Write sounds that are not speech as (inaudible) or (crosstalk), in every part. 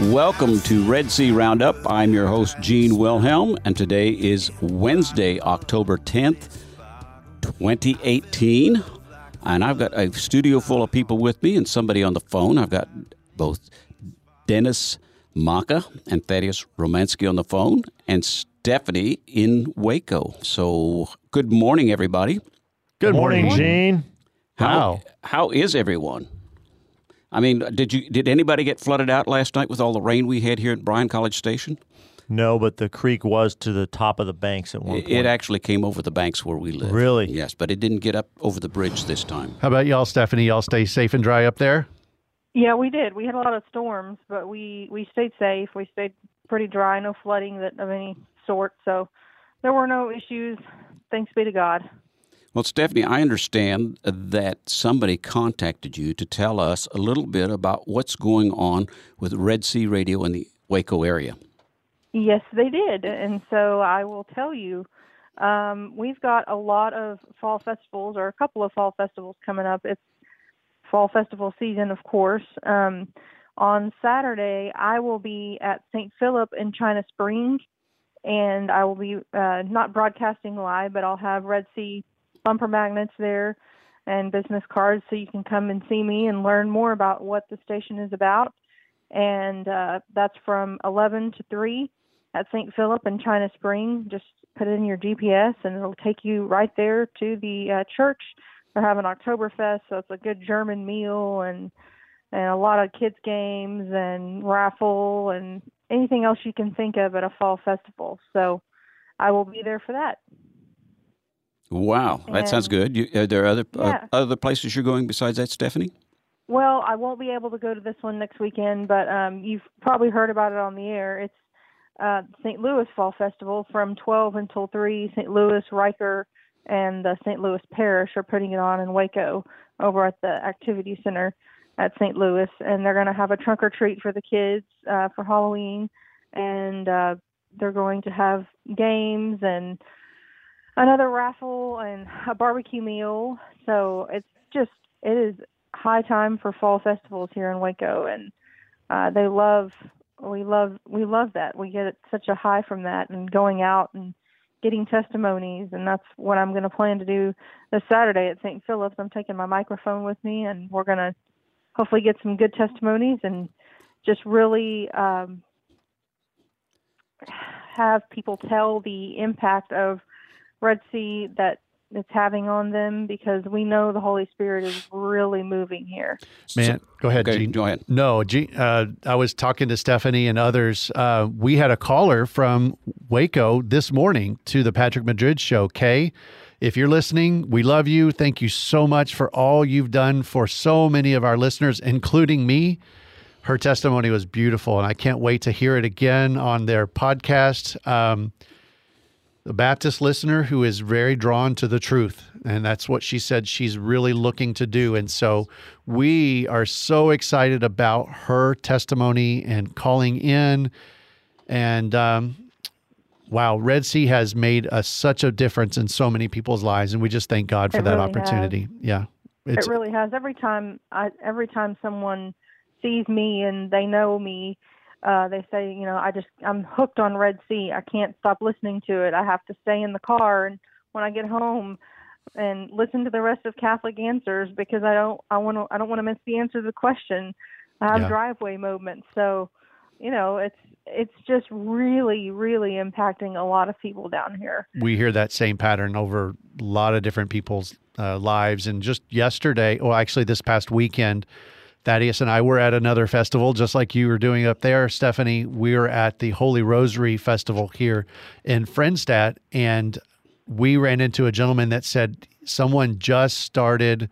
Welcome to Red C Roundup. I'm your host, Gene Wilhelm, and today is Wednesday, October 10th, 2018. And I've got a studio full of people with me and somebody on the phone. I've got both Dennis Maka and Thaddeus Romansky on the phone, and Stephanie in Waco. So, good morning, everybody. Good morning, Gene. How, Wow. how is everyone? I mean, did you did anybody get flooded out last night with all the rain we had here at Bryan College Station? No, but the creek was to the top of the banks at one It, point. it actually came over the banks where we live. Really? Yes, but it didn't get up over the bridge this time. How about y'all, Stephanie? Y'all stay safe and dry up there? Yeah, we did. We had a lot of storms, but we we stayed safe. We stayed pretty dry, no flooding that of any sort. So there were no issues. Thanks be to God. Well, Stephanie, I understand that somebody contacted you to tell us a little bit about what's going on with Red C Radio in the Waco area. Yes, they did, and so I will tell you. Um, we've got a lot of fall festivals, or a couple of fall festivals coming up. It's fall festival season, of course. Um, on Saturday, I will be at St. Philip in China Spring, and I will be uh, not broadcasting live, but I'll have Red C bumper magnets there and business cards so you can come and see me and learn more about what the station is about. And uh, that's from 11 to 3 at St. Philip in China Spring. Just put in your GPS and it'll take you right there to the uh, church. They're having Oktoberfest, so it's a good German meal and and a lot of kids games and raffle and anything else you can think of at a fall festival. So I will be there for that. Wow, that sounds good. You, are there other Yeah. uh, other places you're going besides that, Stephanie? Well, I won't be able to go to this one next weekend, but um, you've probably heard about it on the air. It's uh, St. Louis Fall Festival from 12 until 3. St. Louis, Reicher, and the St. Louis Parish are putting it on in Waco over at the Activity Center at St. Louis. And they're going to have a trunk or treat for the kids uh, for Halloween. And uh, they're going to have games and another raffle and a barbecue meal. So it's just, it is high time for fall festivals here in Waco, and uh, they love we love we love that we get such a high from that and going out and getting testimonies and that's what I'm going to plan to do this Saturday at St. Philip's. I'm taking my microphone with me and we're going to hopefully get some good testimonies and just really um, have people tell the impact of Red C that it's having on them because we know the Holy Spirit is really moving here. Man, go ahead, Okay, Gene. go ahead. No, Gene, uh, I was talking to Stephanie and others. Uh, we had a caller from Waco this morning to the Patrick Madrid show. Kay, if you're listening, we love you. Thank you so much for all you've done for so many of our listeners, including me. Her testimony was beautiful, and I can't wait to hear it again on their podcast. Um, a Baptist listener who is very drawn to the truth. And that's what she said she's really looking to do. And so we are so excited about her testimony and calling in. And um, wow, Red C has made a, such a difference in so many people's lives. And we just thank God for It that really has. opportunity. Yeah. It's, it really has. Every time I every time someone sees me and they know me, uh, they say, you know, I just I'm hooked on Red C. I can't stop listening to it. I have to stay in the car and when I get home and listen to the rest of Catholic Answers because I don't I want to I don't want to miss the answer to the question. I have Yeah. driveway moments. So, you know, it's it's just really really impacting a lot of people down here. we hear that same pattern over a lot of different people's uh, lives. And just yesterday, well, actually, this past weekend, Thaddeus and I were at another festival, just like you were doing up there, Stephanie. We were at the Holy Rosary Festival here in Frenstat, and we ran into a gentleman that said someone just started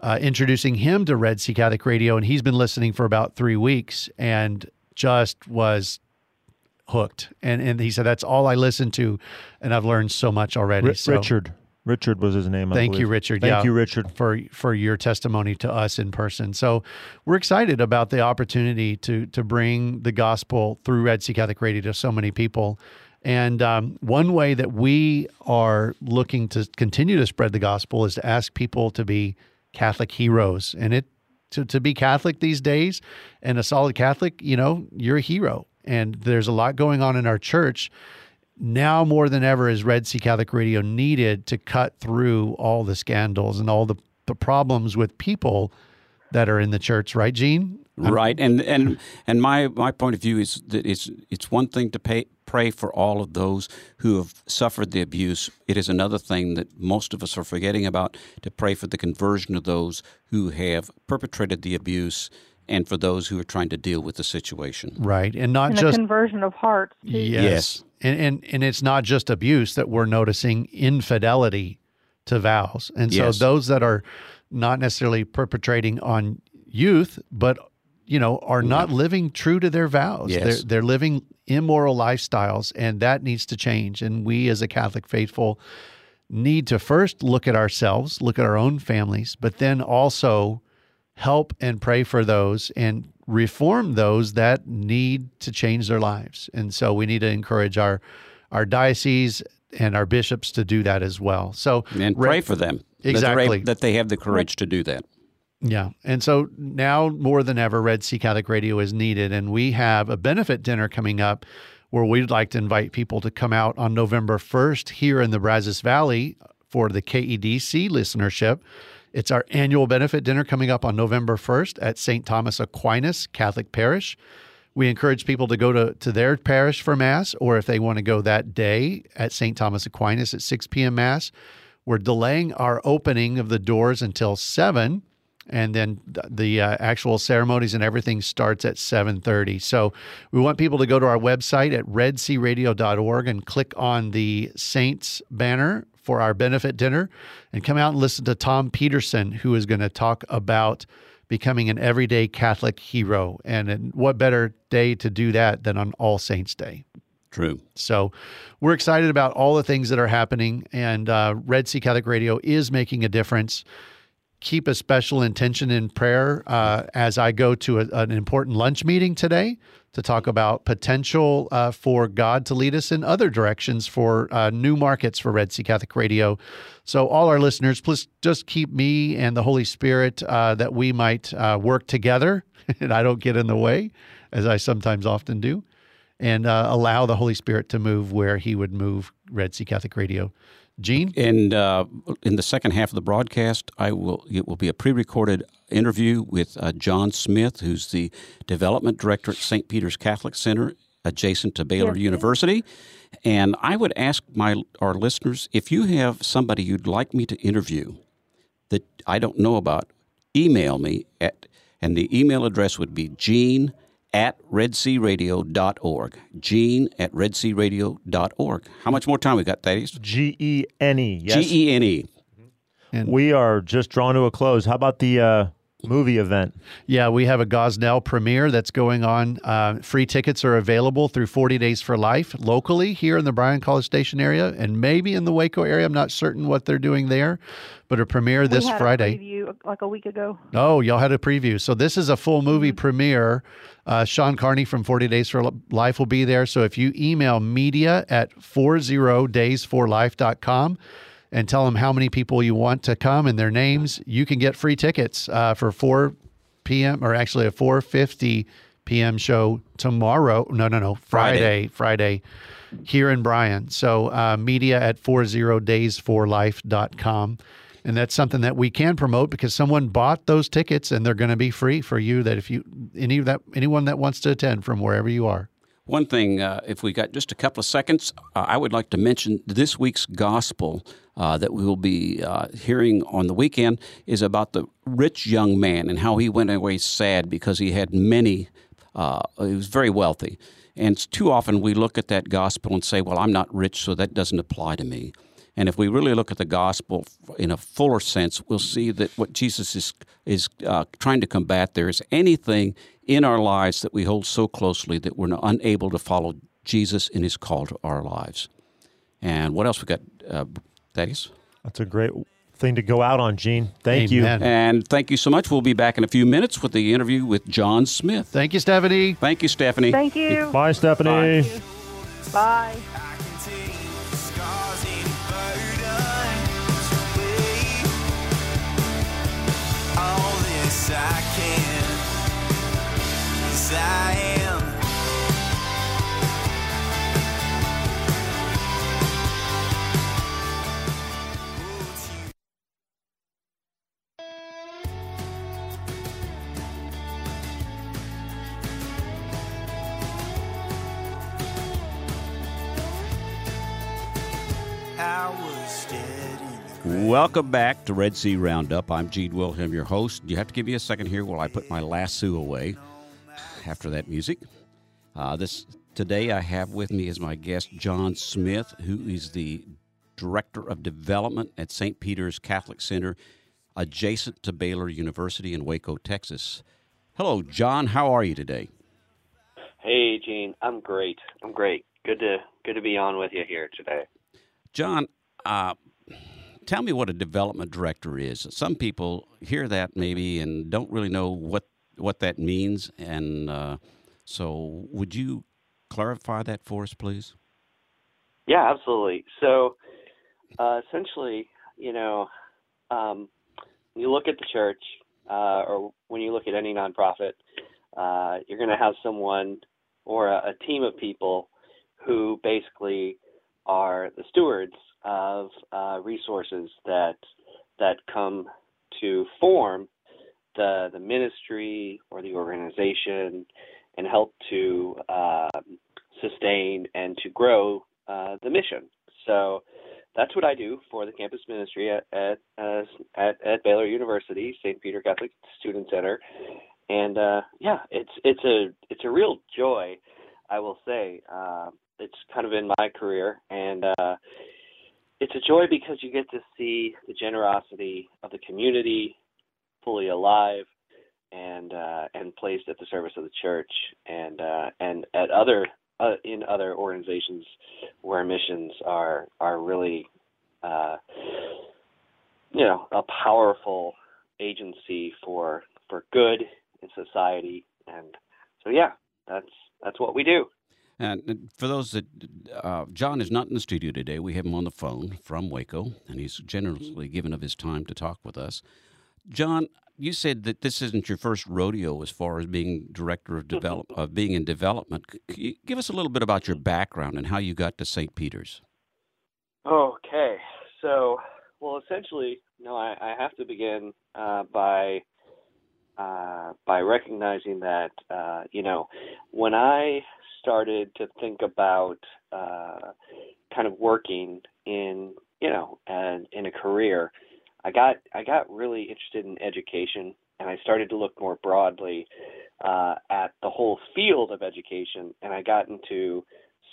uh, introducing him to Red C Catholic Radio, and he's been listening for about three weeks, and just was hooked. And and he said that's all I listen to, and I've learned so much already. Ri- so Richard. Richard was his name. I Thank you. Richard. Thank Yeah. you, Richard. for for your testimony to us in person. So we're excited about the opportunity to to bring the gospel through Red C Catholic Radio to so many people. And um, one way that we are looking to continue to spread the gospel is to ask people to be Catholic heroes. And it to, to be Catholic these days and a solid Catholic, you know, you're a hero. And there's a lot going on in our church now more than ever is Red C Catholic Radio needed to cut through all the scandals and all the, the problems with people that are in the church, right, Gene? Right, and and and my my point of view is that it's it's one thing to pay, pray for all of those who have suffered the abuse. It is another thing that most of us are forgetting about to pray for the conversion of those who have perpetrated the abuse and for those who are trying to deal with the situation. Right. And not and a just conversion of hearts. Too. yes. Yes. And, and and it's not just abuse that we're noticing infidelity to vows. And so Yes. those that are not necessarily perpetrating on youth, but you know, are mm-hmm. not living true to their vows. Yes. They're they're living immoral lifestyles and that needs to change. And we as a Catholic faithful need to first look at ourselves, look at our own families, but then also help and pray for those and reform those that need to change their lives. And so we need to encourage our our diocese and our bishops to do that as well. So And Re- pray for them Exactly. that they have the courage to do that. Yeah. And so now more than ever, Red C Catholic Radio is needed. And we have a benefit dinner coming up where we'd like to invite people to come out on November 1st here in the Brazos Valley for the KEDC listenership. It's our annual benefit dinner coming up on November 1st at St. Thomas Aquinas Catholic Parish. We encourage people to go to, to their parish for Mass, or if they want to go that day at St. Thomas Aquinas at 6 p.m. Mass. We're delaying our opening of the doors until 7 and then the uh, actual ceremonies and everything starts at 7.30 so we want people to go to our website at redcradio.org and click on the saints banner for our benefit dinner and come out and listen to tom peterson who is going to talk about becoming an everyday catholic hero and, what better day to do that than on all saints day True. so we're excited about all the things that are happening, and uh, Red C Catholic Radio is making a difference. Keep a special intention in prayer uh, as I go to a, an important lunch meeting today to talk about potential uh, for God to lead us in other directions for uh, new markets for Red C Catholic Radio. So, all our listeners, please just keep me and the Holy Spirit uh, that we might uh, work together (laughs) and I don't get in the way, as I sometimes often do and uh, allow the Holy Spirit to move where He would move Red C Catholic Radio. Gene? And uh, in the second half of the broadcast, I will it will be a pre-recorded interview with uh, John Smith, who's the development director at St. Peter's Catholic Center, adjacent to Baylor Yes, sir. University. And I would ask my our listeners if you have somebody you'd like me to interview that I don't know about, email me at, and the email address would be Gene at redcradio.org. Gene at redcradio.org. How much more time we got, Thaddeus? G E N E. Yes. G E N E. We are just drawn to a close. How about the uh, movie event? Yeah, we have a Gosnell premiere that's going on. Uh, free tickets are available through 40 Days for Life locally here in the Bryan College Station area and maybe in the Waco area. I'm not certain what they're doing there, but a premiere this we had Friday. A preview like a week ago. Oh, y'all had a preview. So this is a full movie premiere. Uh, Shawn Carney from 40 Days for Life will be there. So if you email media at 40daysforlife.com and tell them how many people you want to come and their names, you can get free tickets uh, for 4 p.m. or actually a 4:50 p.m. show tomorrow. No, no, no, Friday, Friday, here in Bryan. So uh, media at 40daysforlife.com. And that's something that we can promote because someone bought those tickets and they're going to be free for you. That if you any that anyone that wants to attend from wherever you are. One thing, uh, if we got just a couple of seconds, uh, I would like to mention this week's gospel uh, that we will be uh, hearing on the weekend is about the rich young man and how he went away sad because he had many, uh, he was very wealthy. And too often we look at that gospel and say, well, I'm not rich, so that doesn't apply to me. And if we really look at the gospel in a fuller sense, we'll see that what Jesus is is uh, trying to combat there is anything in our lives that we hold so closely that we're unable to follow Jesus in his call to our lives. And what else we got, uh, Thaddeus? That's a great thing to go out on, Gene. Thank Amen. you. And thank you so much. We'll be back in a few minutes with the interview with John Smith. Thank you, Stephanie. Thank you, Stephanie. Thank you. Bye, Stephanie. Bye. I can I am. Welcome back to Red C Roundup. I'm Gene Wilhelm, your host. You have to give me a second here while I put my lasso away after that music. Uh, this today I have with me as my guest John Smith, who is the director of development at St. Peter's Catholic Center, adjacent to Baylor University in Waco, Texas. Hello, John. How are you today? Hey, Gene. I'm great. I'm great. Good to good to be on with you here today. John, uh, tell me what a development director is. Some people hear that maybe and don't really know what what that means, and uh, so would you clarify that for us, please? Yeah, absolutely. So, uh, essentially, you know, um, when you look at the church, uh, or when you look at any nonprofit, uh, you're going to have someone or a, a team of people who basically are the stewards of uh, resources that that come to form the the ministry or the organization and help to um, sustain and to grow uh, the mission. So that's what I do for the campus ministry at at uh, at, at Baylor University, St. Peter Catholic Student Center, and uh, yeah, it's it's a it's a real joy, I will say. Uh, it's kind of in my career, and uh, it's a joy because you get to see the generosity of the community fully alive and uh, and placed at the service of the church and uh, and at other uh, in other organizations where missions are are really uh, you know a powerful agency for for good in society and so yeah that's that's what we do And for those that uh, John is not in the studio today, we have him on the phone from Waco, and he's generously given of his time to talk with us. John, you said that this isn't your first rodeo as far as being director of develop of being in development. Give us a little bit about your background and how you got to St. Peter's? Okay, so well, essentially, no, I, I have to begin uh, by uh, by recognizing that uh, you know when I started to think about uh, kind of working in you know and in a career, I got I got really interested in education, and I started to look more broadly uh, at the whole field of education, and I got into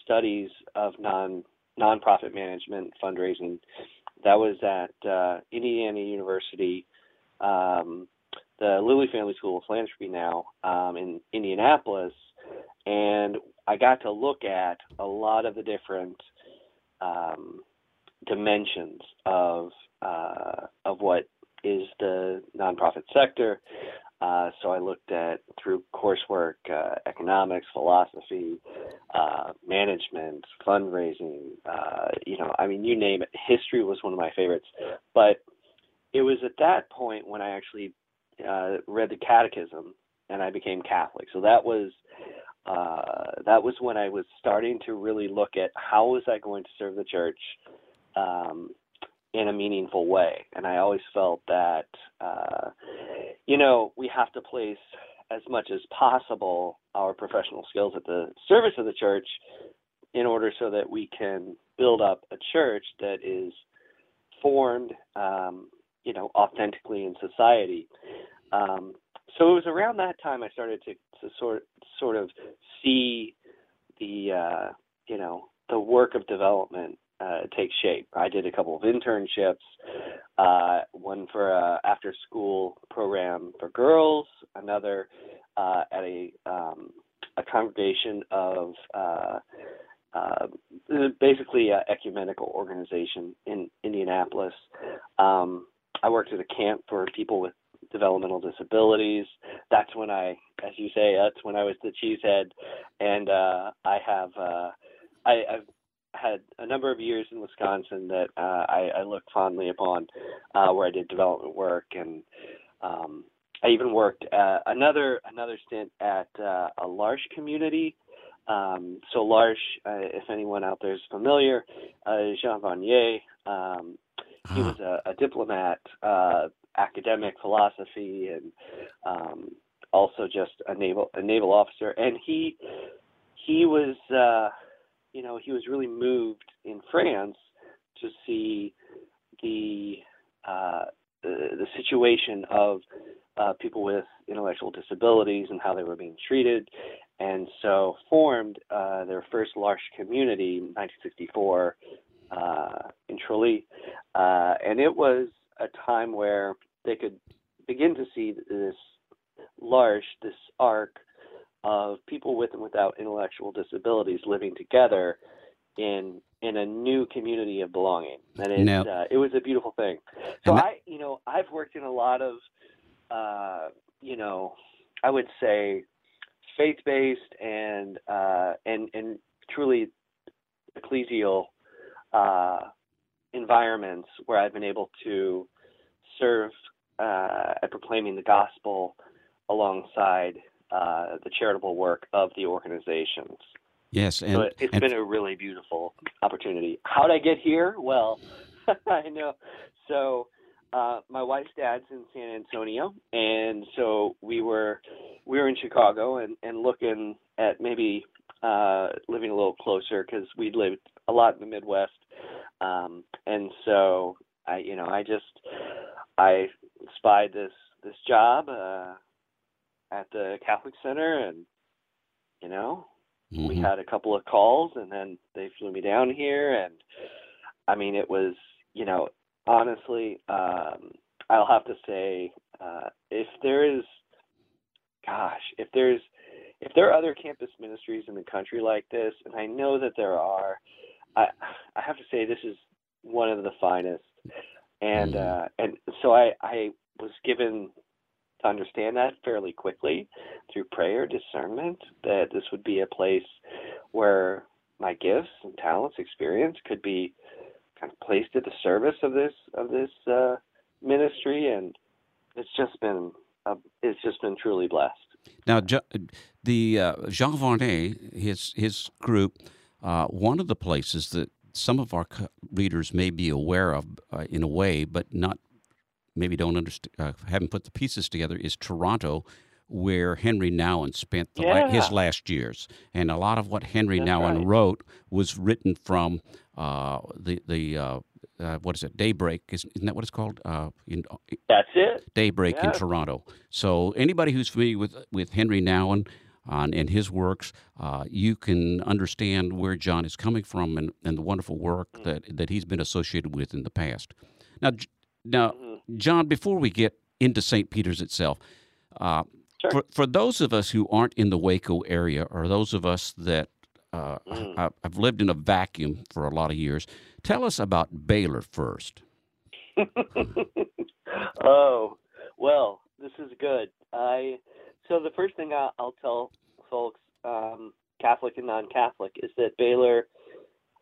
studies of non nonprofit management fundraising. That was at uh, Indiana University, um, the Lilly Family School of Philanthropy now um, in Indianapolis, and I got to look at a lot of the different um, dimensions of uh, of what is the nonprofit sector. Uh, so I looked at through coursework, uh, economics, philosophy, uh, management, fundraising. Uh, you know, I mean, you name it. History was one of my favorites, but it was at that point when I actually uh, read the Catechism and I became Catholic. So that was uh, that was when I was starting to really look at how was I going to serve the church um, in a meaningful way. And I always felt that, uh, you know, we have to place as much as possible our professional skills at the service of the church in order so that we can build up a church that is formed, um, you know, authentically in society. Um, so it was around that time I started to, to sort sort of see the uh, you know the work of development uh, take shape. I did a couple of internships, uh, one for a after school program for girls, another uh, at a um, a congregation of uh, uh, basically an ecumenical organization in Indianapolis. Um, I worked at a camp for people with developmental disabilities. That's when I, as you say, that's when I was the cheesehead, and uh, I have uh, I, I've had a number of years in Wisconsin that uh, I, I look fondly upon, uh, where I did development work, and um, I even worked uh, another another stint at uh, a L'Arche community. Um, so L'Arche, uh, if anyone out there is familiar, uh, Jean Vanier, um, he was a, a diplomat, uh, academic philosophy, and um, also just a naval a naval officer. And he he was uh, you know he was really moved in France to see the uh, the, the situation of uh, people with intellectual disabilities and how they were being treated, and so formed uh, their first large community in 1964 uh, in Trosly, uh, and it was a time where they could begin to see this large, this arc of people with and without intellectual disabilities living together in in a new community of belonging, and it Now- uh, it was a beautiful thing. So that- I, you know, I've worked in a lot of, uh, you know, I would say faith based and uh, and and truly ecclesial uh, environments where I've been able to serve uh, at proclaiming the gospel alongside uh, the charitable work of the organizations. Yes, and, so it, it's and been a really beautiful opportunity. How'd I get here? Well, (laughs) I know. So uh, my wife's dad's in San Antonio, and so we were we were in Chicago and and looking at maybe uh, living a little closer because we'd lived a lot in the Midwest, um, and so I you know I just I spied this this job uh, at the Catholic Center, and you know we Mhm. had a couple of calls and then they flew me down here and i mean it was you know honestly um i'll have to say uh if there is gosh if there's if there are other campus ministries in the country like this and i know that there are i i have to say this is one of the finest and Mhm. uh and so i i was given to understand that fairly quickly through prayer discernment that this would be a place where my gifts and talents experience could be kind of placed at the service of this of this uh ministry. And it's just been it's just been truly blessed. Now, the uh, Jean Vanier, his his group, uh, one of the places that some of our readers may be aware of uh, in a way, but not maybe don't understand, uh, haven't put the pieces together, is Toronto, where Henri Nouwen spent the la- his last years, and a lot of what Henri That's Nouwen right. wrote was written from uh, the the. Uh, uh, what is it? Daybreak isn't, isn't that what it's called? Uh, in, that's it Daybreak in Toronto. So anybody who's familiar with with Henri Nouwen on and his works, uh, you can understand where John is coming from and, and the wonderful work Mm. that that he's been associated with in the past. Now, now, Mhm. John, before we get into St. Peter's itself, uh, Sure. for for those of us who aren't in the Waco area, or those of us that uh, Mm. I- I've lived in a vacuum for a lot of years, tell us about Baylor first. (laughs) oh well this is good i so the first thing i'll, I'll tell folks um catholic and non-catholic is that baylor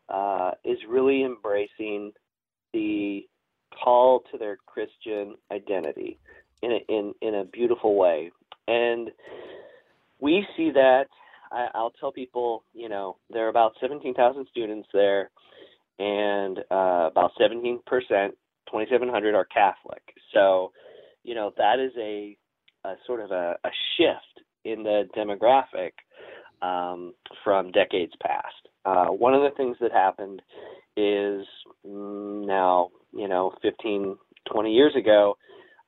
uh is really embracing the call to their christian identity in a in in a beautiful way and we see that I, i'll tell people you know there are about 17,000 students there and uh, about 17% 2,700 are Catholic. So, you know, that is a, a sort of a, a shift in the demographic um, from decades past. Uh, one of the things that happened is mm, now, you know, 15, 20 years ago,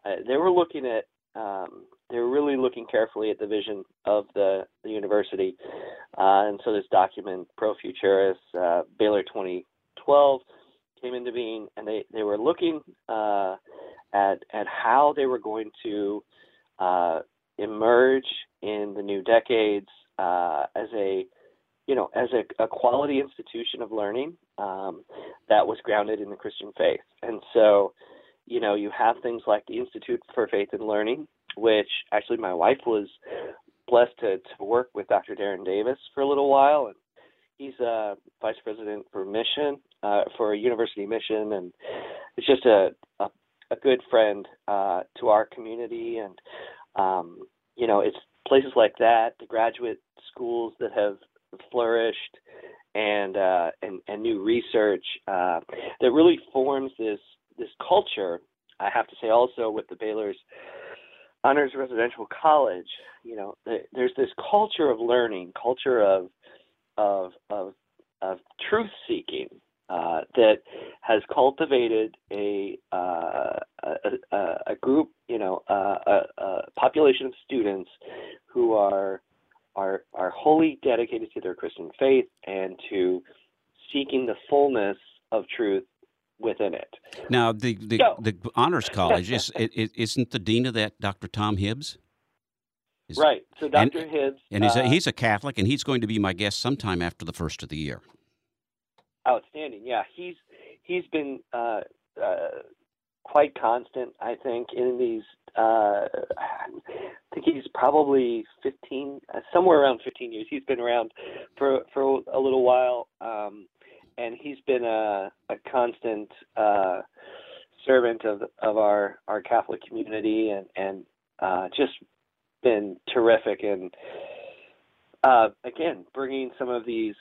uh, they were looking at, um, they were really looking carefully at the vision of the, the university. Uh, and so this document, Pro Futuris, uh, Baylor 2012, came into being, and they they were looking uh, at at how they were going to uh, emerge in the new decades uh, as a you know as a, a quality institution of learning um, that was grounded in the Christian faith. And so, you know, you have things like the Institute for Faith and Learning, which actually my wife was blessed to, to work with Dr. Darin Davis for a little while, and he's a vice president for mission uh, for university mission, and it's just a a, a good friend uh, to our community, and um, you know, it's places like that, the graduate schools that have flourished, and uh, and, and new research uh, that really forms this this culture. I have to say also with the Baylor's honors residential college, you know, there's this culture of learning, culture of of of, of truth seeking uh, that has cultivated a, uh, a, a group, you know, uh, a, a, population of students who are are dedicated to their Christian faith and to seeking the fullness of truth within it. Now, the the, so, the honors college is (laughs) it, isn't the dean of that Dr. Tom Hibbs? Is, right. So Dr. And, Hibbs, and he's a, uh, he's a Catholic, and he's going to be my guest sometime after the first of the year. Outstanding. Yeah, he's he's been uh, uh, quite constant. I think in these. Uh, I think he's probably 15, uh, somewhere around 15 years. He's been around for for a little while, um, and he's been a, a constant uh, servant of of our our Catholic community, and and uh, just been terrific and uh, again bringing some of these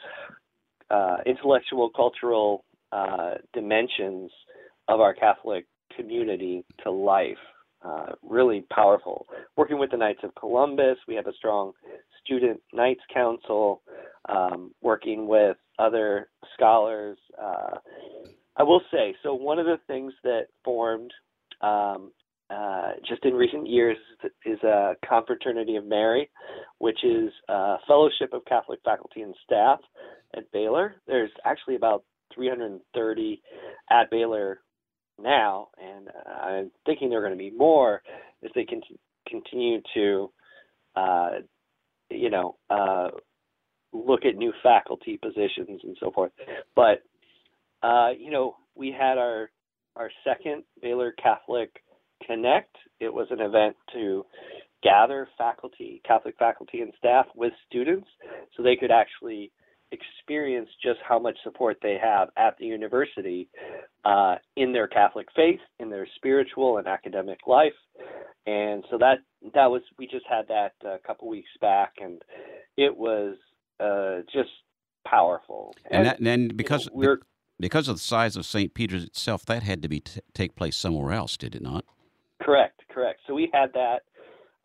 uh, intellectual cultural uh, dimensions of our Catholic community to life. Uh, really powerful. Working with the Knights of Columbus, we have a strong student Knights Council. Um, working with other scholars. Uh, I will say, so one of the things that formed um, uh, just in recent years is a Confraternity of Mary, which is a fellowship of Catholic faculty and staff at Baylor. There's actually about 330 at Baylor now, and I'm thinking there are going to be more as they continue to, uh, you know, uh, look at new faculty positions and so forth. But uh, you know, we had our our second Baylor Catholic Connect. It was an event to gather faculty, Catholic faculty and staff with students so they could actually experience just how much support they have at the university uh, in their Catholic faith, in their spiritual and academic life. And so that that was we just had that a couple weeks back, and it was uh, just powerful. And, and, that, and because you know, because of the size of St. Peter's itself, that had to be t- take place somewhere else, did it not? Correct, correct. So we had that.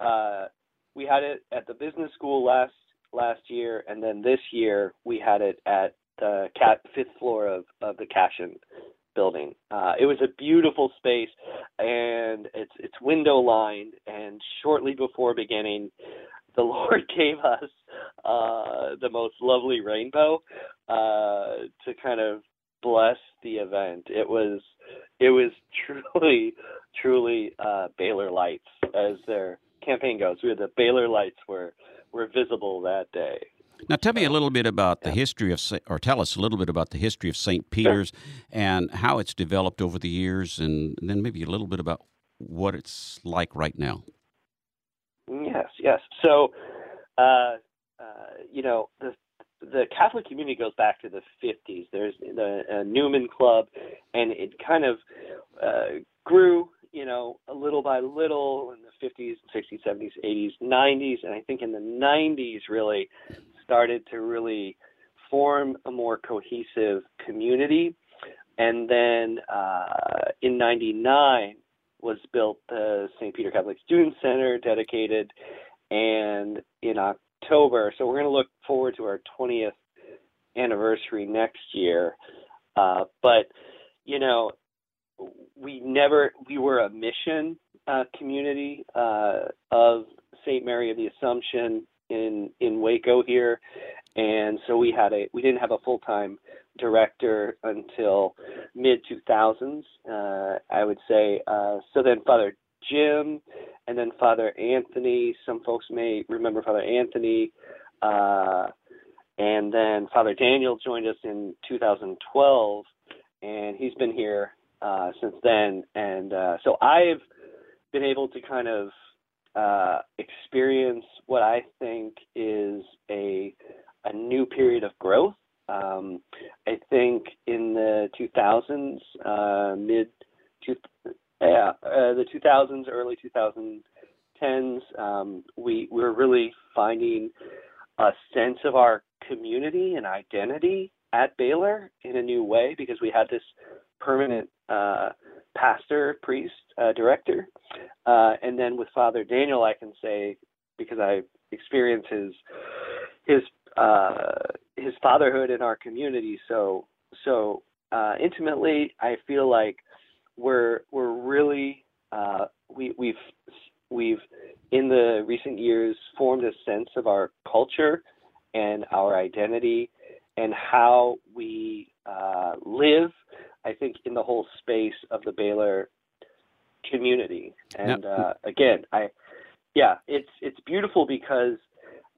Uh, we had it at the business school last last year, and then this year we had it at the cat, fifth floor of of the Cashion building. Uh, it was a beautiful space, and it's it's window lined. And shortly before beginning, the (laughs) Lord gave us uh, the most lovely rainbow uh, to kind of bless the event. It was it was (laughs) truly truly uh, Baylor lights as their campaign goes. We had the Baylor lights were were visible that day. Now, tell me a little bit about the history of, or tell us a little bit about the history of St. Peter's sure. and how it's developed over the years, and then maybe a little bit about what it's like right now. Yes, yes. So, uh, uh, you know, the the Catholic community goes back to the 50s. There's the uh, Newman Club, and it kind of uh, grew, you know, a little by little in the 50s, 60s, 70s, 80s, 90s, and I think in the 90s really started to really form a more cohesive community. And then uh, in '99 was built the St. Peter Catholic Student Center, dedicated, and in October. So we're going to look forward to our 20th anniversary next year. Uh, but you know, we never we were a mission uh, community uh, of St. Mary of the Assumption in in Waco here, and so we had a we didn't have a full time director until mid 2000s. Uh, I would say. Uh, so then Father Jim, and then Father Anthony. Some folks may remember Father Anthony Uh, and then Father Daniel joined us in 2012, and he's been here uh, since then. And uh, so I've been able to kind of uh, experience what I think is a a new period of growth. Um, I think in the 2000s, uh, mid two, yeah, uh, the 2000s, early 2010s, um, we we were really finding a sense of our community and identity at Baylor in a new way because we had this permanent uh, pastor, priest, uh, director, uh, and then with Father Daniel, I can say because I experience his his uh, his fatherhood in our community so so uh, intimately. I feel like we're we're really uh, we we've we've in the recent years formed a sense of our culture and our identity and how we live. I think in the whole space of the Baylor community. And uh, again, I yeah, it's it's beautiful because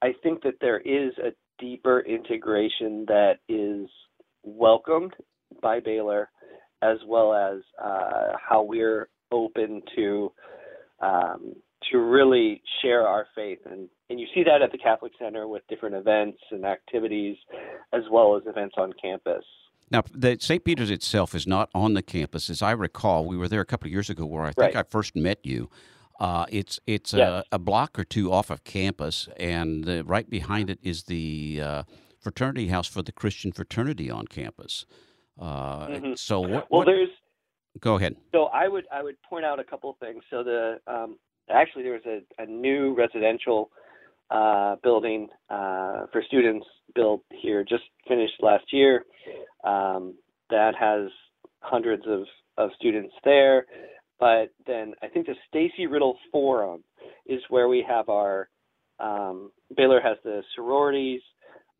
I think that there is a deeper integration that is welcomed by Baylor, as well as uh, how we're open to um, to really share our faith, and and you see that at the Catholic Center with different events and activities, as well as events on campus. Now, the St. Peter's itself is not on the campus. As I recall, we were there a couple of years ago where I think Right. I first met you. Uh, it's it's Yes. a, a block or two off of campus, and uh, right behind it is the uh, fraternity house for the Christian fraternity on campus. Uh, Mhm. So, what, Well, what- there's go ahead. So I would I would point out a couple of things. So the um, actually there was a, a new residential uh, building uh, for students built here just finished last year. Um, that has hundreds of, of students there. But then I think the Stacy Riddle Forum is where we have our um, Baylor has the sororities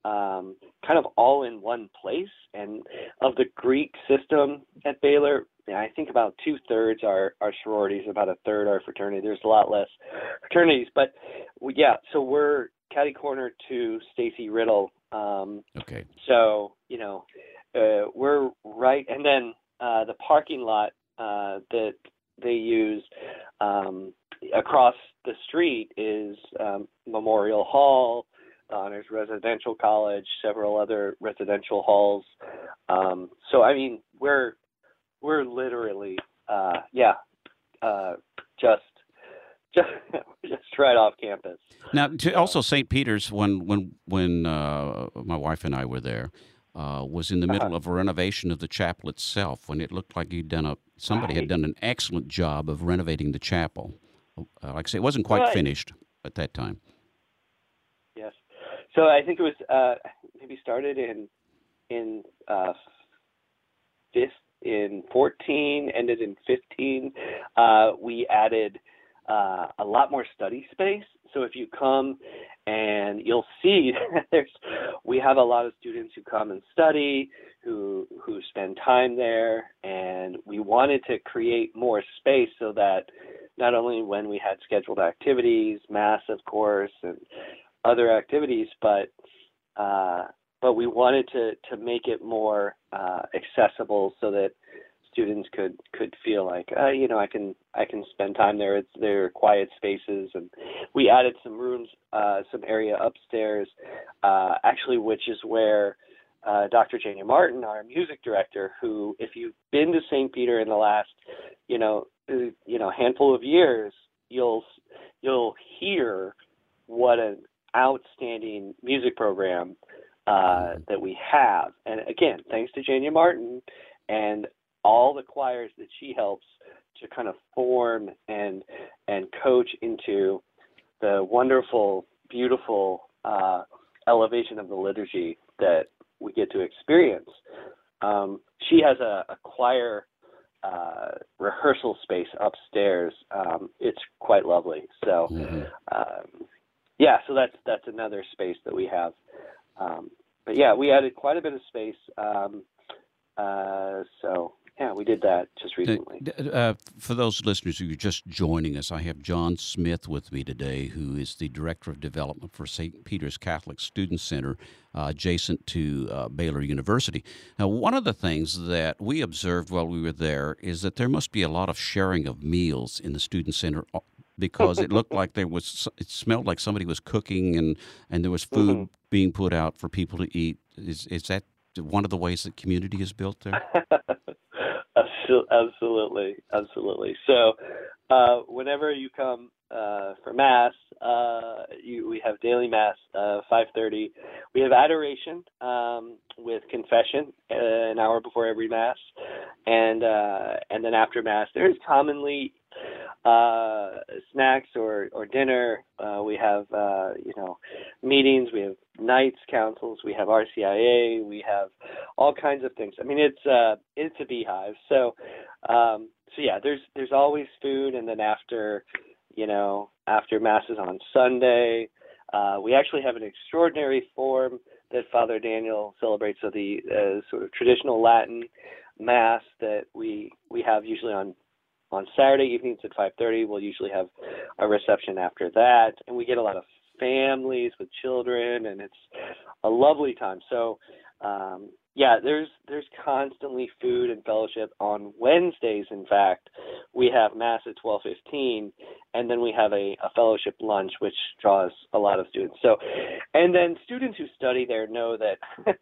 um, kind of all in one place. And of the Greek system at Baylor, yeah, I think about two thirds are, are sororities, about a third are fraternity. There's a lot less fraternities, but yeah. So we're catty corner to Stacy Riddle. Um, Okay. so you know, uh, we're right, and then uh, the parking lot uh, that they use um, across the street is um, Memorial Hall, Honors Residential College, several other residential halls. Um, so I mean, we're we're literally, uh, yeah, uh, just just (laughs) just right off campus. Now, to, also St. Peter's, when when when uh, my wife and I were there, uh, was in the middle of a renovation of the chapel itself. When it looked like you'd done a somebody had done an excellent job of renovating the chapel. Uh, like I say, it wasn't quite Right. finished at that time. Yes. So I think it was uh, maybe started in in uh, fifth in 14, ended in 15. Uh, we added uh, a lot more study space. So if you come and you'll see (laughs) there's we have a lot of students who come and study, who who spend time there, and we wanted to create more space so that not only when we had scheduled activities, mass of course, and other activities, but uh, but we wanted to to make it more uh, accessible so that students could could feel like uh, you know I can I can spend time there. It's they're quiet spaces, and we added some rooms, uh, some area upstairs, uh, actually, which is where. Uh, Dr. Jania Martin, our music director, who, if you've been to St. Peter in the last, you know, uh, you know, handful of years, you'll you'll hear what an outstanding music program uh, that we have. And again, thanks to Jania Martin and all the choirs that she helps to kind of form and and coach into the wonderful, beautiful uh, elevation of the liturgy that we get to experience. Um, she has a, a choir uh, rehearsal space upstairs. Um, it's quite lovely. So Mhm. um, yeah, so that's that's another space that we have. Um, but yeah, we added quite a bit of space. Um, uh, so yeah, we did that just Uh, recently. uh, for those listeners who are just joining us, I have John Smith with me today, who is the Director of Development for St. Peter's Catholic Student Center, uh, adjacent to uh, Baylor University. Now, one of the things that we observed while we were there is that there must be a lot of sharing of meals in the Student Center uh, because it looked (laughs) like there was, it smelled like somebody was cooking and, and there was food Mm-hmm. being put out for people to eat. Is, is that one of the ways that community is built there? (laughs) Absolutely, absolutely. So, uh, whenever you come uh, for mass, uh, you, we have daily mass, uh, five thirty. We have adoration um, with confession uh, an hour before every mass, and uh, and then after mass, there's commonly uh, snacks or or dinner. We have you know meetings. We have Knights councils. We have RCIA. We have all kinds of things. I mean, it's it's a beehive. So, um, so yeah, there's there's always food, and then after, you know, after masses on Sunday, uh, we actually have an extraordinary form that Father Daniel celebrates of the uh, sort of traditional Latin mass that we we have usually on on Saturday evenings at 5:30. We'll usually have a reception after that, and we get a lot of families with children, and it's a lovely time. So, um, yeah, there's there's constantly food and fellowship on Wednesdays. In fact, we have mass at 12:15, and then we have a, a fellowship lunch, which draws a lot of students. So, and then students who study there know that (laughs)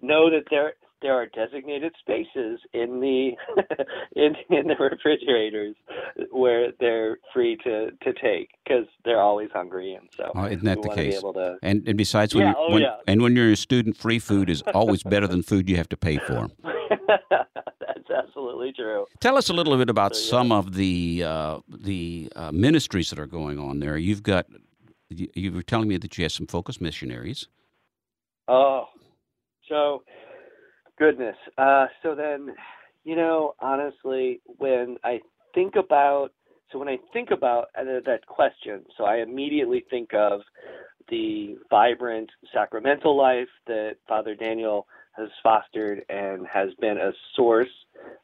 know that there there are designated spaces in the (laughs) in in the refrigerators where they're free to to take because they're always hungry, and so Oh, isn't that the want to be case? to. And and besides, when Yeah, oh, when, yeah. and when you're a student, free food is always better than food you have to pay for. (laughs) That's absolutely true. Tell us a little bit about So, yeah. some of the uh, the uh, ministries that are going on there. You've got you, you were telling me that you have some focus missionaries. Oh, so goodness. Uh, so then, you know, honestly, when I think about, so when I think about uh, that question, so I immediately think of the vibrant sacramental life that Father Daniel has fostered and has been a source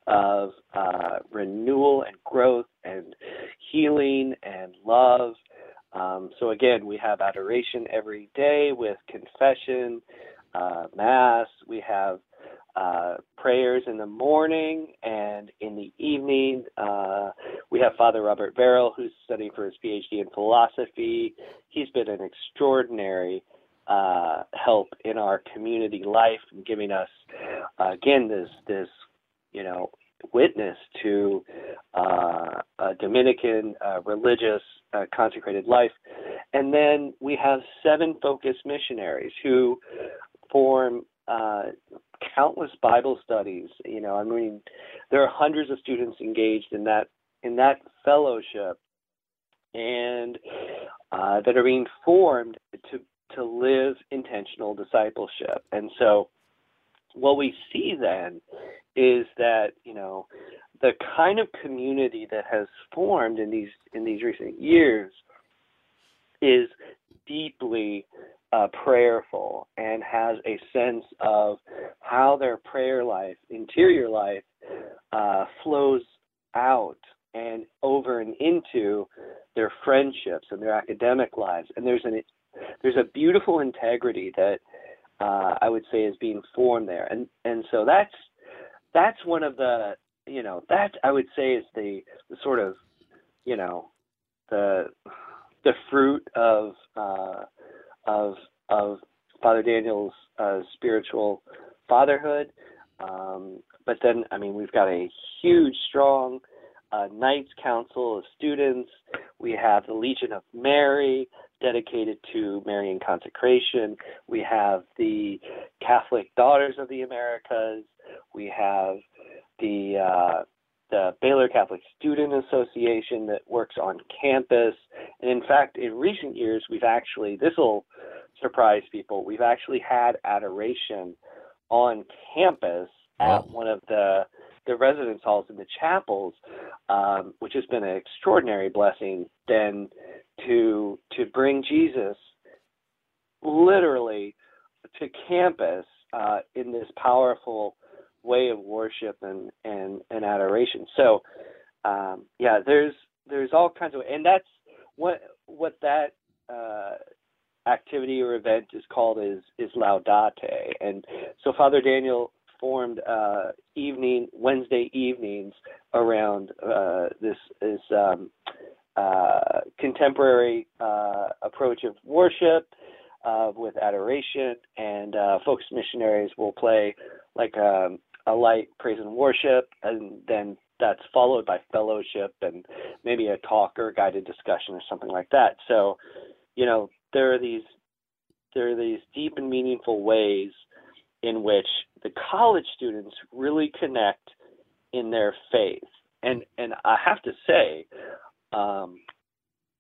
of uh, renewal and growth and healing and love. Um, so again, we have adoration every day with confession, uh, mass. We have uh, prayers in the morning and in the evening. Uh, we have Father Robert Verrill, who's studying for his PhD in philosophy. He's been an extraordinary uh, help in our community life and giving us, again, this this you know witness to uh, a Dominican uh, religious uh, consecrated life. And then we have seven focus missionaries who form uh, countless Bible studies. You know, I mean, there are hundreds of students engaged in that in that fellowship, and uh, that are being formed to to live intentional discipleship. And so, what we see then is that you know the kind of community that has formed in these in these recent years is deeply uh, prayerful and has a sense of how their prayer life, interior life, uh, flows out and over and into their friendships and their academic lives. And there's an there's a beautiful integrity that uh, I would say is being formed there. And and so that's that's one of the you know that I would say is the, the sort of you know the the fruit of uh, of of Father Daniel's uh, spiritual fatherhood. Um, but then, I mean, we've got a huge, strong uh, Knights Council of students. We have the Legion of Mary, dedicated to Marian consecration. We have the Catholic Daughters of the Americas. We have the uh, the Baylor Catholic Student Association that works on campus. And in fact, in recent years, we've actually, this will surprise people, we've actually had adoration on campus Wow. at one of the the residence halls in the chapels, um, which has been an extraordinary blessing. Then to to bring Jesus literally to campus uh, in this powerful way of worship and and and adoration. So um, yeah, there's there's all kinds of and that's what what that uh, activity or event is called is is laudate and so father daniel formed uh, evening wednesday evenings around uh, this this um, uh, contemporary uh, approach of worship uh, with adoration and uh, focus missionaries will play like um, a light praise and worship and then that's followed by fellowship and maybe a talk or a guided discussion or something like that so you know there are these there are these deep and meaningful ways in which the college students really connect in their faith. And and I have to say, um,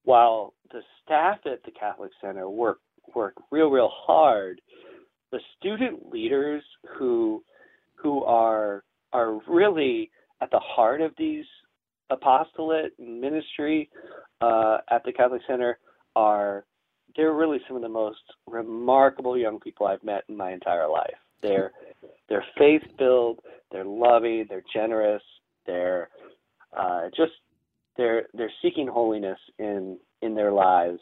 while the staff at the Catholic Center work work real real hard, the student leaders who who are are really at the heart of these apostolate and ministry uh, at the Catholic Center are they're really some of the most remarkable young people I've met in my entire life. They're they're faith filled, they're loving, they're generous, they're uh, just they're they're seeking holiness in in their lives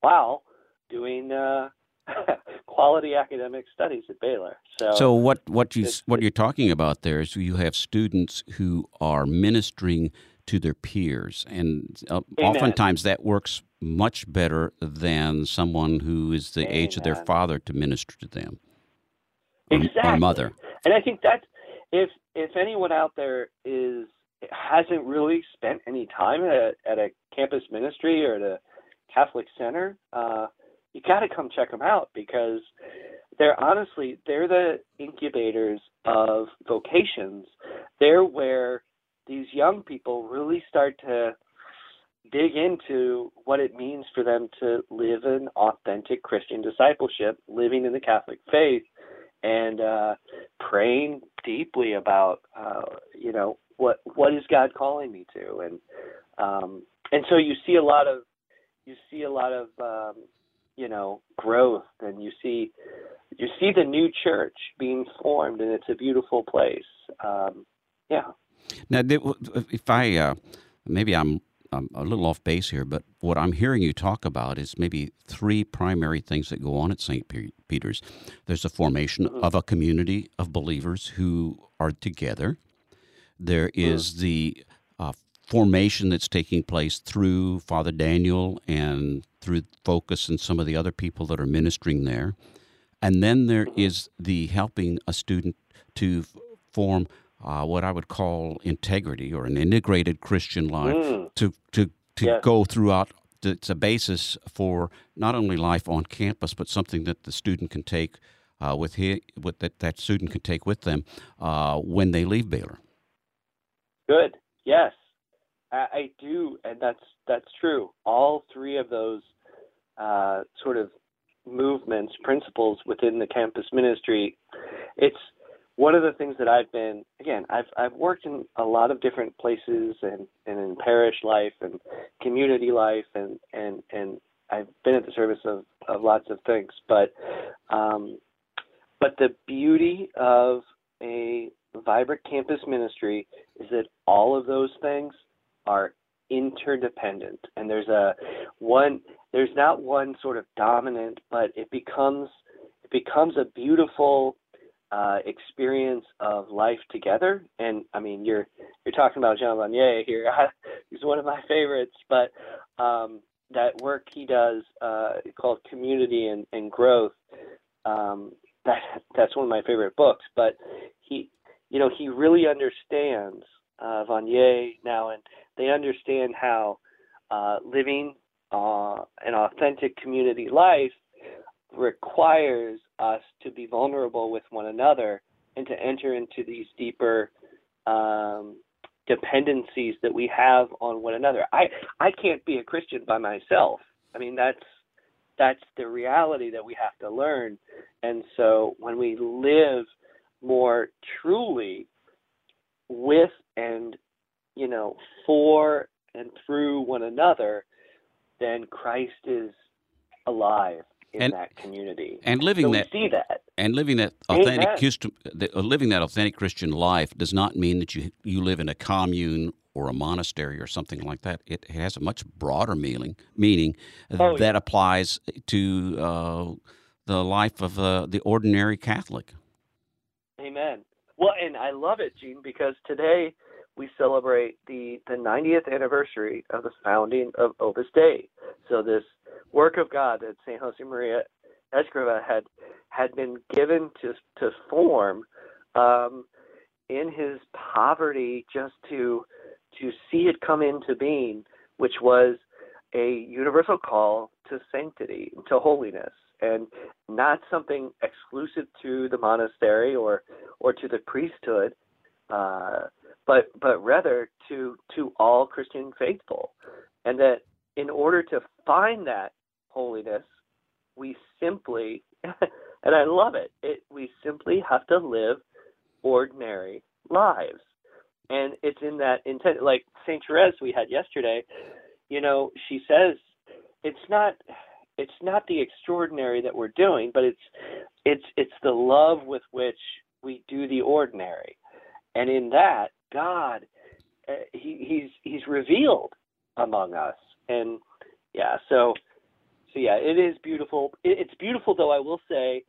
while doing uh, (laughs) quality academic studies at Baylor. So, So what what you what you're talking about there is you have students who are ministering to their peers, and uh, oftentimes that works much better than someone who is the age of their father to minister to them or, or mother. And I think that's if if anyone out there is hasn't really spent any time at a, at a campus ministry or at a Catholic center, uh, you got to come check them out because they're honestly they're the incubators of vocations. They're where these young people really start to dig into what it means for them to live an authentic Christian discipleship, living in the Catholic faith, and uh, praying deeply about, uh, you know, what what is God calling me to, and um, and so you see a lot of you see a lot of um, you know growth, and you see you see the new church being formed, and it's a beautiful place. Um, yeah. Now, if I uh, maybe I'm, I'm a little off base here, but what I'm hearing you talk about is maybe three primary things that go on at St. Peter's. There's a formation of a community of believers who are together. There is the uh, formation that's taking place through Father Daniel and through Focus and some of the other people that are ministering there. And then there is the helping a student to form uh, what I would call integrity or an integrated Christian life Mm. to to to Yes. go throughout. It's a basis for not only life on campus, but something that the student can take uh, with he, with that that student can take with them uh, when they leave Baylor. Good. Yes, I, I do, and that's that's true. All three of those uh, sort of movements, principles within the campus ministry. It's one of the things that I've been again. I've I've worked in a lot of different places and and in parish life and community life and and and I've been at the service of of lots of things, but um, but the beauty of a vibrant campus ministry is that all of those things are interdependent. And there's a one there's not one sort of dominant but it becomes it becomes a beautiful uh, experience of life together. And i mean you're you're talking about jean vanier here. (laughs) He's one of my favorites. But um, that work he does uh, called community and, and growth um, that that's one of my favorite books. But he you know, he really understands uh, Vanier now, and they understand how uh, living uh, an authentic community life requires us to be vulnerable with one another and to enter into these deeper um, dependencies that we have on one another. I I can't be a Christian by myself. I mean, that's that's the reality that we have to learn. And so when we live more truly with and you know for and through one another then christ is alive in And- that community. and living so we that see that. and living that authentic Amen. Christian, the, uh, living that authentic Christian life does not mean that you you live in a commune or a monastery or something like that. It, it has a much broader meaning meaning Oh, that applies to uh, the life of uh, the ordinary Catholic. Amen. Well, and I love it, Gene, because today we celebrate the, the 90th anniversary of the founding of Opus Dei. So this work of God that Saint Jose Maria Escriva had had been given to to form um, in his poverty, just to to see it come into being, which was a universal call to sanctity, to holiness, and not something exclusive to the monastery or or to the priesthood, uh, but but rather to to all Christian faithful, and that in order to find that holiness, we simply, (laughs) and I love it, it we simply have to live ordinary lives, and it's in that intent. Like Saint Therese we had yesterday, you know, she says it's not it's not the extraordinary that we're doing, but it's it's it's the love with which we do the ordinary, and in that God, uh, he, he's he's revealed among us, and yeah, so so yeah, it is beautiful. It, it's beautiful, though I will say,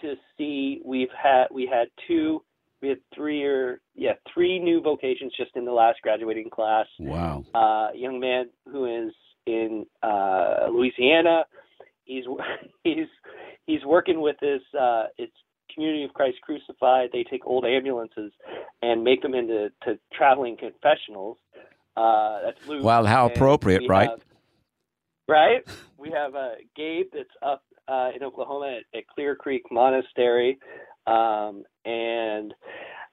to see we've had we had two. We had three or yeah three new vocations just in the last graduating class Wow. uh, young man who is in uh, Louisiana. He's (laughs) he's he's working with this. Uh, it's Community of Christ Crucified. They take old ambulances and make them into to traveling confessionals. Uh, that's Luke. Wow, how appropriate, right? have- right. (laughs) We have uh, Gabe that's up uh, in Oklahoma at, at Clear Creek Monastery, um, and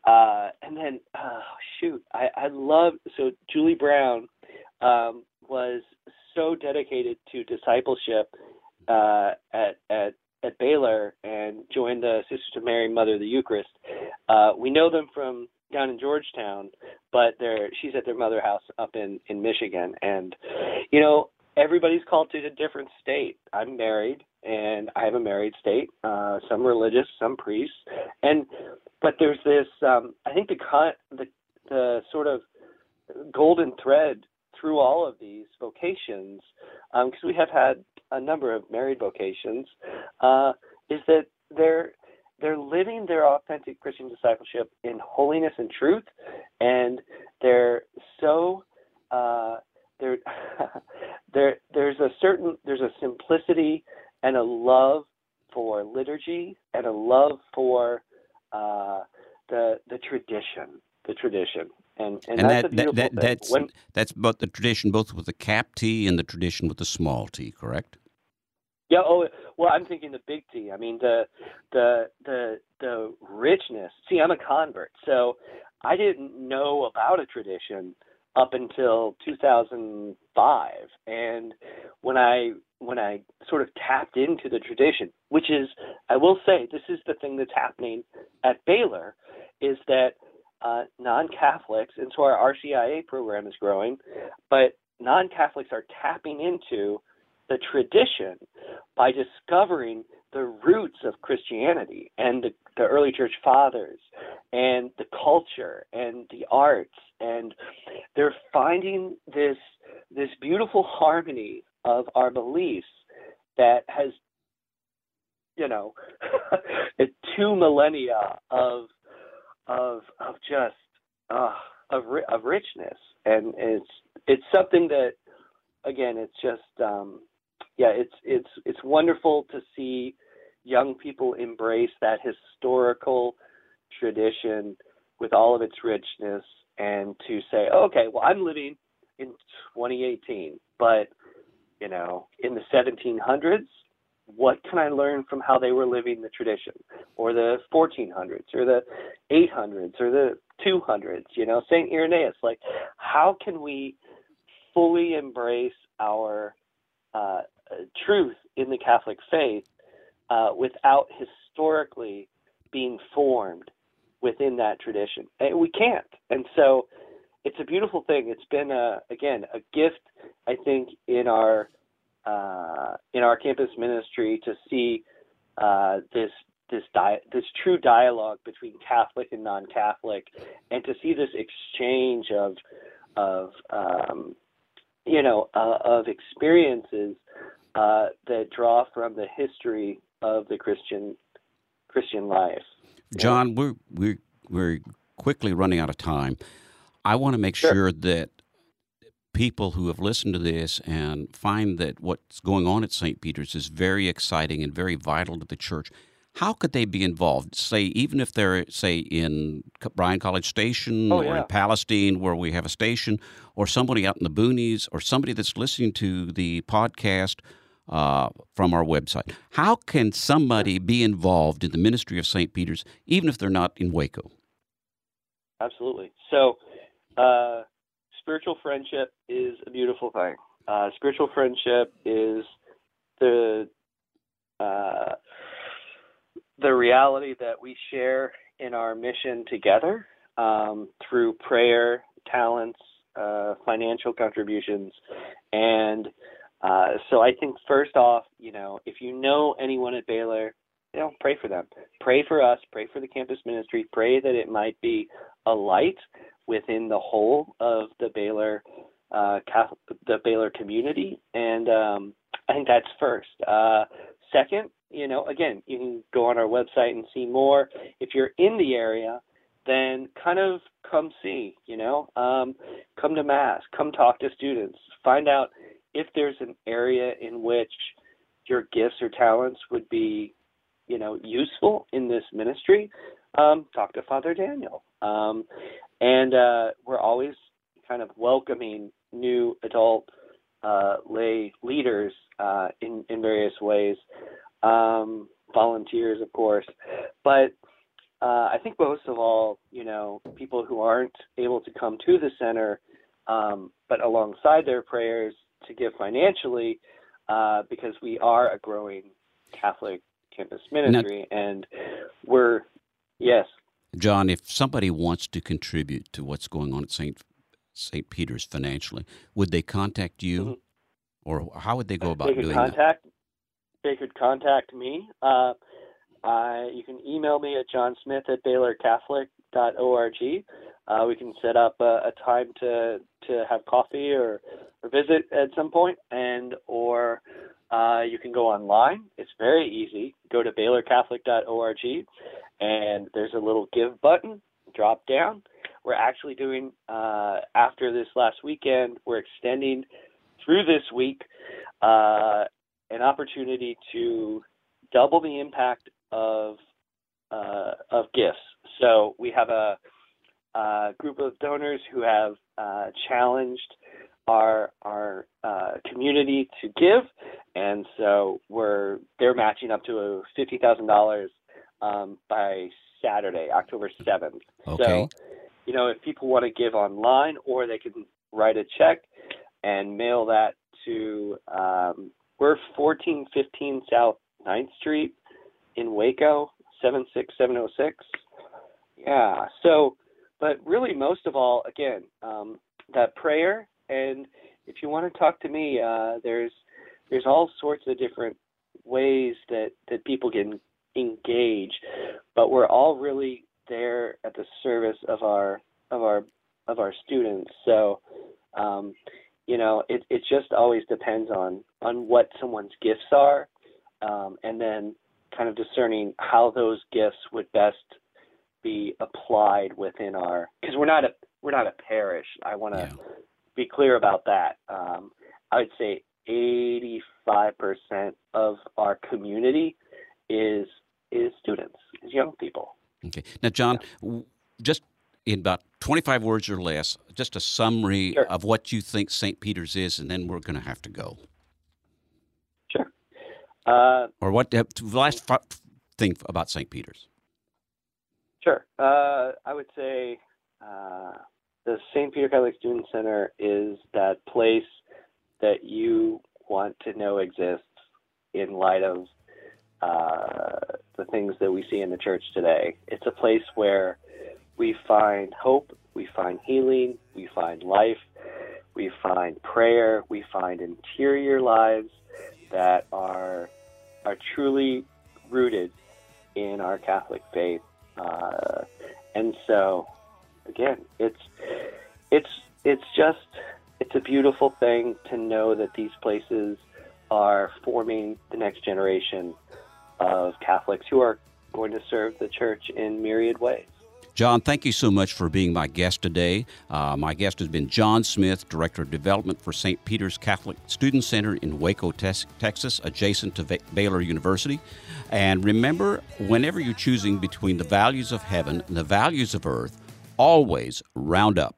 uh, and then uh, shoot, I, I love so Julie Brown um, was so dedicated to discipleship uh, at at at Baylor and joined the Sisters of Mary Mother of the Eucharist. Uh, we know them from down in Georgetown, but they're she's at their mother house up in in Michigan, and you know everybody's called to a different state. I'm married and I have a married state. Uh, some religious, some priests, and but there's this. Um, I think the con the the sort of golden thread through all of these vocations, because we have had a number of married vocations, uh, is that they're they're living their authentic Christian discipleship in holiness and truth, and they're so uh, there (laughs) there there's a certain there's a simplicity and a love for liturgy and a love for uh, the the tradition the tradition and and, And that's that, that, that that's when that's both the tradition both with the cap T and the tradition with the small T, correct? Yeah. Oh, well, I'm thinking the big T. I mean the the the the richness. See, I'm a convert, so I didn't know about a tradition up until 2005, and when I when I sort of tapped into the tradition, which is, I will say, this is the thing that's happening at Baylor, is that uh, non-Catholics, and so our RCIA program is growing, but non-Catholics are tapping into the tradition by discovering the roots of Christianity and the, the early church fathers and the culture and the arts and they're finding this this beautiful harmony of our beliefs that has you know (laughs) two millennia of of of just uh, of of richness. And it's it's something that again it's just um yeah it's it's it's wonderful to see young people embrace that historical tradition with all of its richness and to say okay well i'm living in 2018 but you know in the 1700s what can i learn from how they were living the tradition or the 1400s or the 800s or the 200s you know saint irenaeus like how can we fully embrace our uh, truth in the Catholic faith uh, without historically being formed within that tradition. And we can't. And so it's a beautiful thing. It's been, a, again, a gift, I think, in our uh, in our campus ministry to see uh, this this di- this true dialogue between Catholic and non-Catholic, and to see this exchange of of um, you know uh, of experiences uh, that draw from the history of the Christian Christian life. John, we're we're we're quickly running out of time. I want to make Sure. sure that people who have listened to this and find that what's going on at St. Peter's is very exciting and very vital to the church. How could they be involved? Say, even if they're, say, in Bryan College Station Oh, or in Palestine, where we have a station, or somebody out in the boonies, or somebody that's listening to the podcast uh, from our website. How can somebody be involved in the ministry of St. Peter's, even if they're not in Waco? Absolutely. So, uh, spiritual friendship is a beautiful thing. Uh, spiritual friendship is the uh, the reality that we share in our mission together um, through prayer, talents, uh, financial contributions, and uh, so I think first off, you know, if you know anyone at Baylor, you know, pray for them. Pray for us. Pray for the campus ministry. Pray that it might be a light within the whole of the Baylor uh, Catholic, the Baylor community, and um, I think that's first. Uh, second, you know, again, you can go on our website and see more. If you're in the area, then kind of come see. You know, um, come to mass, come talk to students, find out if there's an area in which your gifts or talents would be, you know, useful in this ministry. Um, talk to Father Daniel. Um, and uh, we're always kind of welcoming new adult uh, lay leaders uh, in in various ways, um, volunteers, of course, but uh, I think most of all, you know, people who aren't able to come to the center, um, but alongside their prayers to give financially, uh, because we are a growing Catholic campus ministry, and we're yes, John, if somebody wants to contribute to what's going on at St. St. Peter's financially, would they contact you, Mhm. or how would they go about they could doing that? contact they could contact me. Uh, uh, you can email me at johnsmith at baylorcatholic.org. Uh, we can set up a, a time to to have coffee or, or visit at some point, and or uh, you can go online. It's very easy. Go to baylorcatholic.org, and there's a little give button. Drop down. We're actually doing uh, after this last weekend. We're extending through this week uh, an opportunity to double the impact of uh, of gifts. So we have a, a group of donors who have uh, challenged our our uh, community to give, and so we're they're matching up to fifty thousand dollars um, by Saturday, October seventh. Okay. So, you know, if people want to give online, or they can write a check and mail that to um, we're fourteen fifteen South 9th Street in Waco, seven six seven zero six. Yeah. So, but really, most of all, again, um, that prayer, and if you want to talk to me, uh, there's there's all sorts of different ways that that people can engage, but we're all really there at the service of our of our of our students. So, um, you know, it it just always depends on on what someone's gifts are, um, and then kind of discerning how those gifts would best be applied within our because we're not a we're not a parish. I want to Yeah. Be clear about that. Um, I would say 85% of our community is is students, is young people. Okay. Now, John, w just in about 25 words or less, just a summary Sure. of what you think St. Peter's is, and then we're going to have to go. Sure. Uh, Or what uh, the last f- thing about St. Peter's? Sure. Uh, I would say the St. Peter Catholic Student Center is that place that you want to know exists in light of uh, the things that we see in the church today. It's a place where we find hope, we find healing, we find life, we find prayer, we find interior lives that are are truly rooted in our Catholic faith. Uh, and so, again, it's it's it's just it's a beautiful thing to know that these places are forming the next generation of Catholics who are going to serve the church in myriad ways. John, thank you so much for being my guest today. Uh, my guest has been John Smith, Director of Development for St. Peter's Catholic Student Center in Waco, Texas, adjacent to Baylor University. And remember, whenever you're choosing between the values of heaven and the values of earth, always round up.